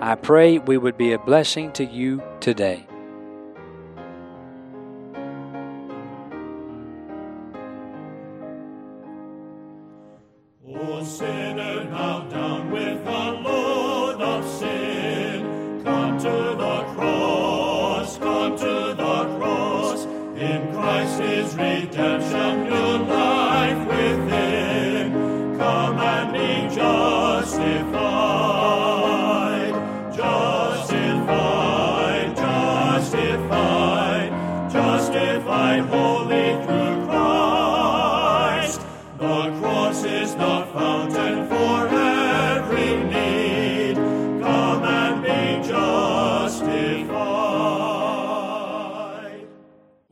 I pray we would be a blessing to you today.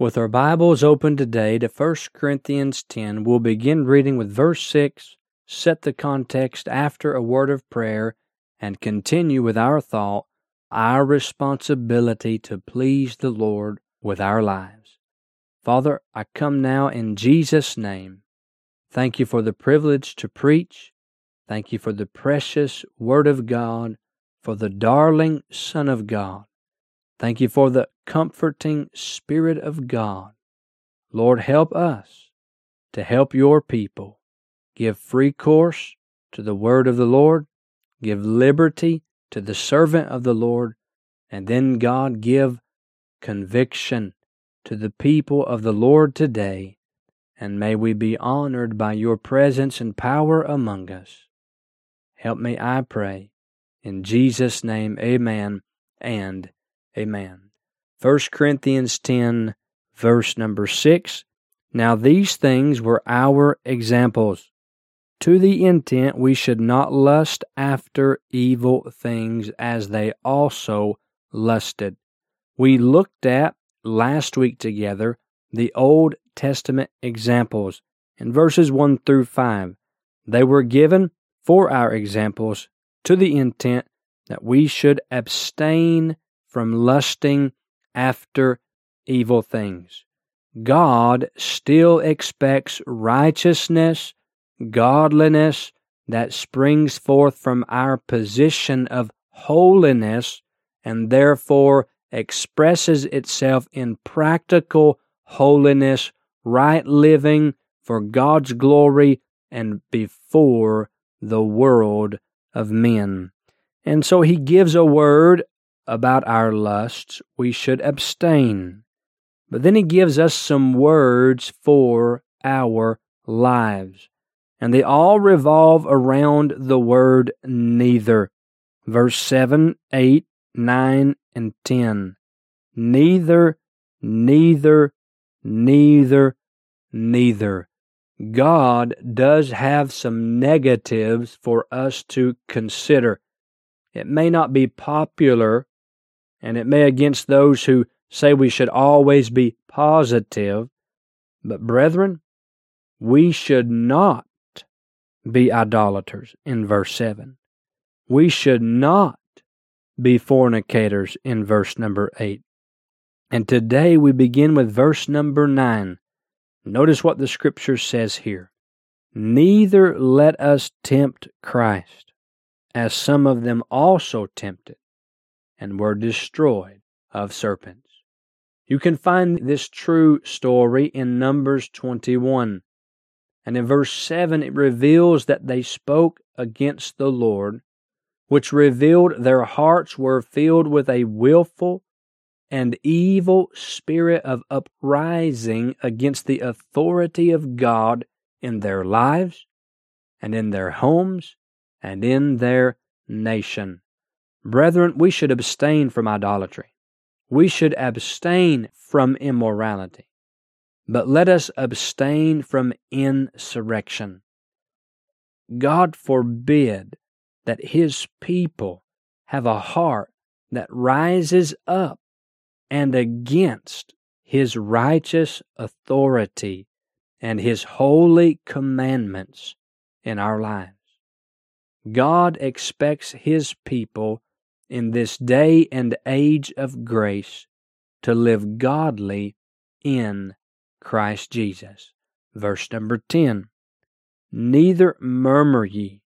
With our Bibles open today to 1 Corinthians 10, we'll begin reading with verse 6, set the context after a word of prayer, and continue with our thought, our responsibility to please the Lord with our lives. Father, I come now in Jesus' name. Thank you for the privilege to preach. Thank you for the precious Word of God, for the darling Son of God. Thank you for the comforting Spirit of God. Lord, help us to help your people. Give free course to the word of the Lord. Give liberty to the servant of the Lord. And then, God, give conviction to the people of the Lord today. And may we be honored by your presence and power among us. Help me, I pray. In Jesus' name, amen and Amen. 1 Corinthians 10, verse number 6. Now these things were our examples, to the intent we should not lust after evil things as they also lusted. We looked at last week together the Old Testament examples in verses 1 through 5. They were given for our examples to the intent that we should abstain from lusting after evil things. God still expects righteousness, godliness that springs forth from our position of holiness and therefore expresses itself in practical holiness, right living for God's glory and before the world of men. And so he gives a word about our lusts, we should abstain. But then he gives us some words for our lives. And they all revolve around the word neither. Verse 7, 8, 9, and 10. Neither, neither, neither, neither. God does have some negatives for us to consider. It may not be popular and it may against those who say we should always be positive. But, brethren, we should not be idolaters in verse 7. We should not be fornicators in verse number 8. And today we begin with verse number 9. Notice what the scripture says here. Neither let us tempt Christ, as some of them also tempted and were destroyed of serpents. You can find this true story in Numbers 21. And in verse 7, it reveals that they spoke against the Lord, which revealed their hearts were filled with a willful and evil spirit of uprising against the authority of God in their lives and in their homes and in their nation. Brethren, we should abstain from idolatry. We should abstain from immorality. But let us abstain from insurrection. God forbid that His people have a heart that rises up and against His righteous authority and His holy commandments in our lives. God expects His people in this day and age of grace to live godly in Christ Jesus. Verse number 10 Neither murmur ye,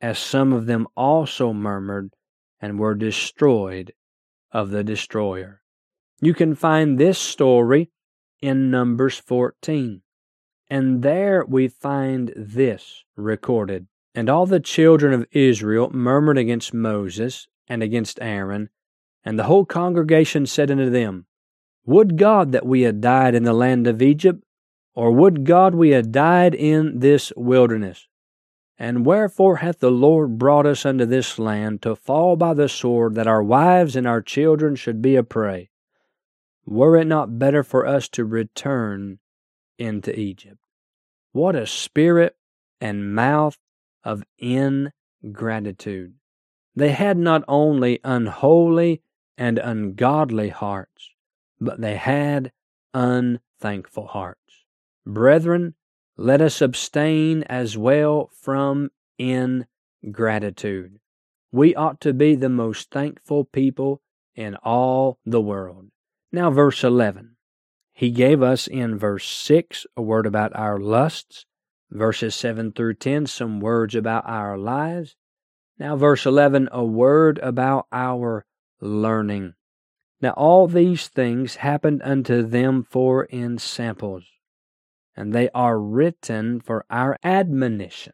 as some of them also murmured and were destroyed of the destroyer. You can find this story in Numbers 14. And there we find this recorded. And all the children of Israel murmured against Moses and against Aaron, and the whole congregation said unto them, Would God that we had died in the land of Egypt, or would God we had died in this wilderness? And wherefore hath the Lord brought us unto this land to fall by the sword, that our wives and our children should be a prey? Were it not better for us to return into Egypt? What a spirit and mouth of ingratitude! They had not only unholy and ungodly hearts, but they had unthankful hearts. Brethren, let us abstain as well from ingratitude. We ought to be the most thankful people in all the world. Now, verse 11. He gave us in verse 6 a word about our lusts, verses 7 through 10, some words about our lives. Now, verse 11, a word about our learning. Now, all these things happened unto them for ensamples and they are written for our admonition,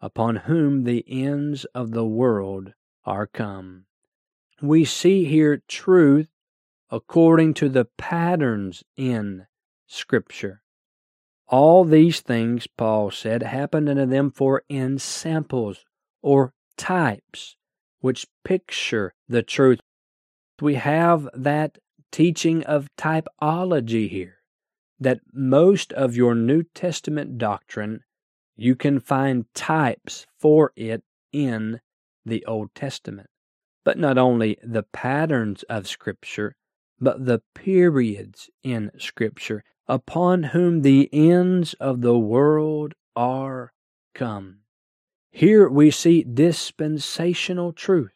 upon whom the ends of the world are come. We see here truth according to the patterns in Scripture. All these things, Paul said, happened unto them for ensamples or types, which picture the truth. We have that teaching of typology here that most of your New Testament doctrine, you can find types for it in the Old Testament. But not only the patterns of Scripture, but the periods in Scripture upon whom the ends of the world are come. Here we see dispensational truth.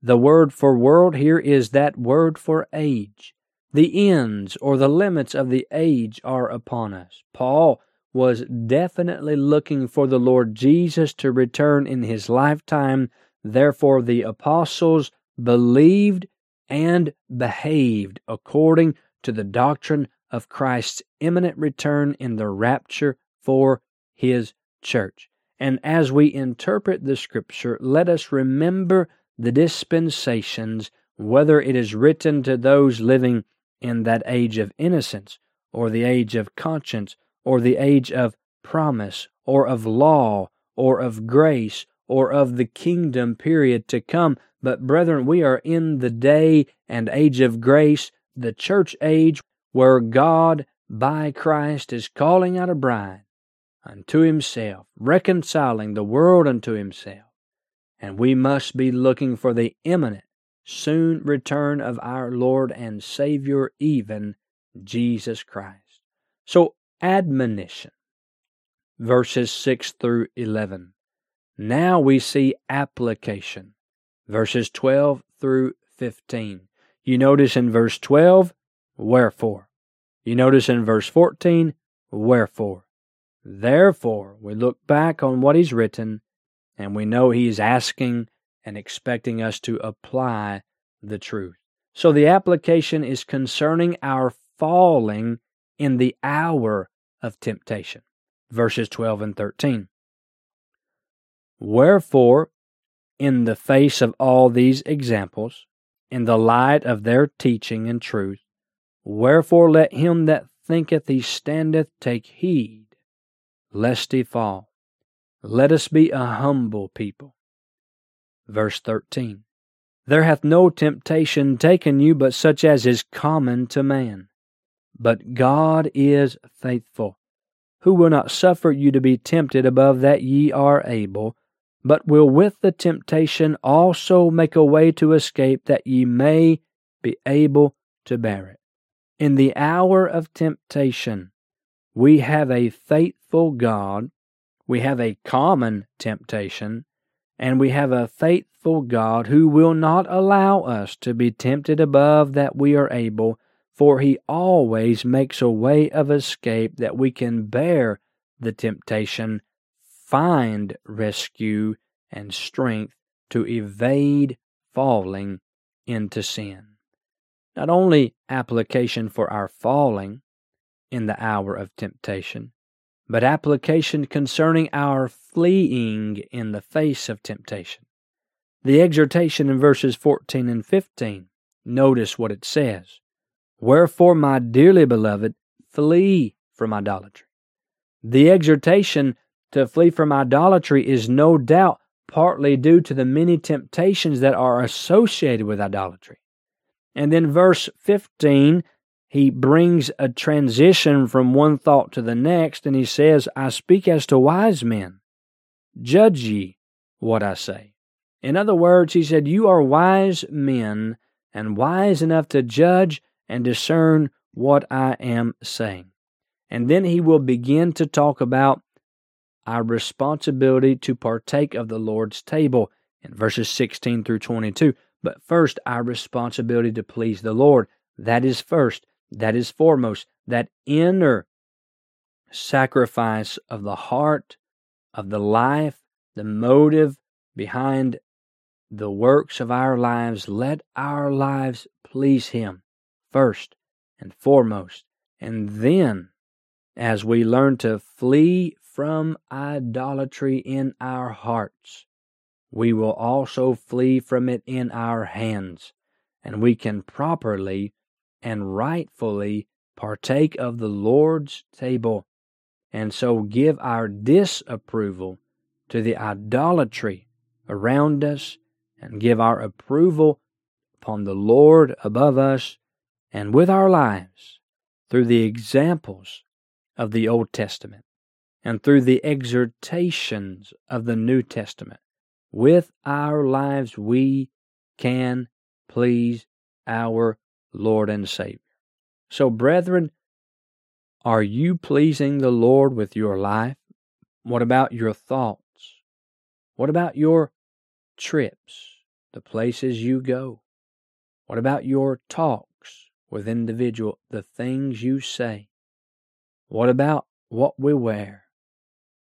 The word for world here is that word for age. The ends or the limits of the age are upon us. Paul was definitely looking for the Lord Jesus to return in his lifetime. Therefore, the apostles believed and behaved according to the doctrine of Christ's imminent return in the rapture for his church. And as we interpret the scripture, let us remember the dispensations, whether it is written to those living in that age of innocence, or the age of conscience, or the age of promise, or of law, or of grace, or of the kingdom period to come. But, brethren, we are in the day and age of grace, the church age, where God, by Christ, is calling out a bride unto himself, reconciling the world unto himself. And we must be looking for the imminent soon return of our Lord and Savior, even Jesus Christ. So, admonition, verses 6 through 11. Now we see application, verses 12 through 15. You notice in verse 12, wherefore. You notice in verse 14, wherefore. Therefore, we look back on what he's written, and we know he's asking and expecting us to apply the truth. So the application is concerning our falling in the hour of temptation. Verses 12 and 13. Wherefore, in the face of all these examples, in the light of their teaching and truth. Wherefore let him that thinketh he standeth take heed, lest he fall. Let us be a humble people. Verse 13 There hath no temptation taken you but such as is common to man. But God is faithful, who will not suffer you to be tempted above that ye are able, but will with the temptation also make a way to escape that ye may be able to bear it. In the hour of temptation, we have a faithful God, we have a common temptation, and we have a faithful God who will not allow us to be tempted above that we are able, for he always makes a way of escape that we can bear the temptation find rescue and strength to evade falling into sin. Not only application for our falling in the hour of temptation, but application concerning our fleeing in the face of temptation. The exhortation in verses 14 and 15, notice what it says Wherefore, my dearly beloved, flee from idolatry. The exhortation to flee from idolatry is no doubt partly due to the many temptations that are associated with idolatry. And then, verse 15, he brings a transition from one thought to the next, and he says, I speak as to wise men. Judge ye what I say. In other words, he said, You are wise men and wise enough to judge and discern what I am saying. And then he will begin to talk about our responsibility to partake of the Lord's table in verses 16 through 22. But first, our responsibility to please the Lord. That is first, that is foremost, that inner sacrifice of the heart, of the life, the motive behind the works of our lives. Let our lives please Him first and foremost. And then, as we learn to flee from idolatry in our hearts, we will also flee from it in our hands, and we can properly and rightfully partake of the Lord's table, and so give our disapproval to the idolatry around us, and give our approval upon the Lord above us, and with our lives through the examples of the Old Testament and through the exhortations of the New Testament. With our lives, we can please our Lord and Savior. So, brethren, are you pleasing the Lord with your life? What about your thoughts? What about your trips, the places you go? What about your talks with individual, the things you say? What about what we wear?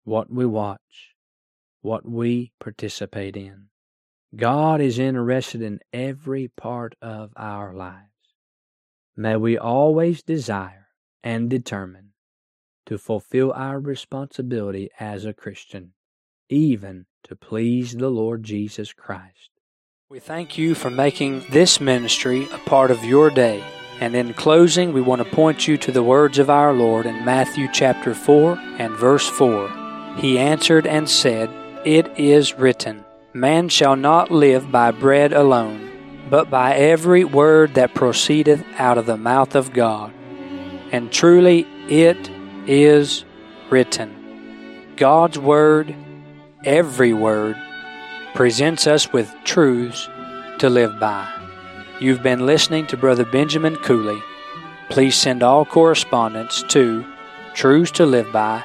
what we watch, what we participate in. God is interested in every part of our lives. May we always desire and determine to fulfill our responsibility as a Christian, even to please the Lord Jesus Christ. We thank you for making this ministry a part of your day. And in closing, we want to point you to the words of our Lord in Matthew chapter 4 and verse 4. He answered and said, It is written, Man shall not live by bread alone, but by every word that proceedeth out of the mouth of God. And truly it is written. God's Word, every word, presents us with truths to live by. You've been listening to Brother Benjamin Cooley. Please send all correspondence to Truths to Live By.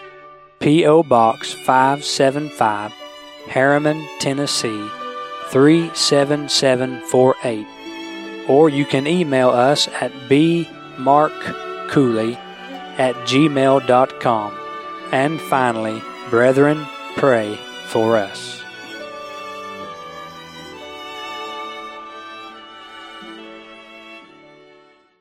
P.O. Box 575, Harriman, Tennessee 37748. Or you can email us at bmarkcooley at gmail.com. And finally, brethren, pray for us.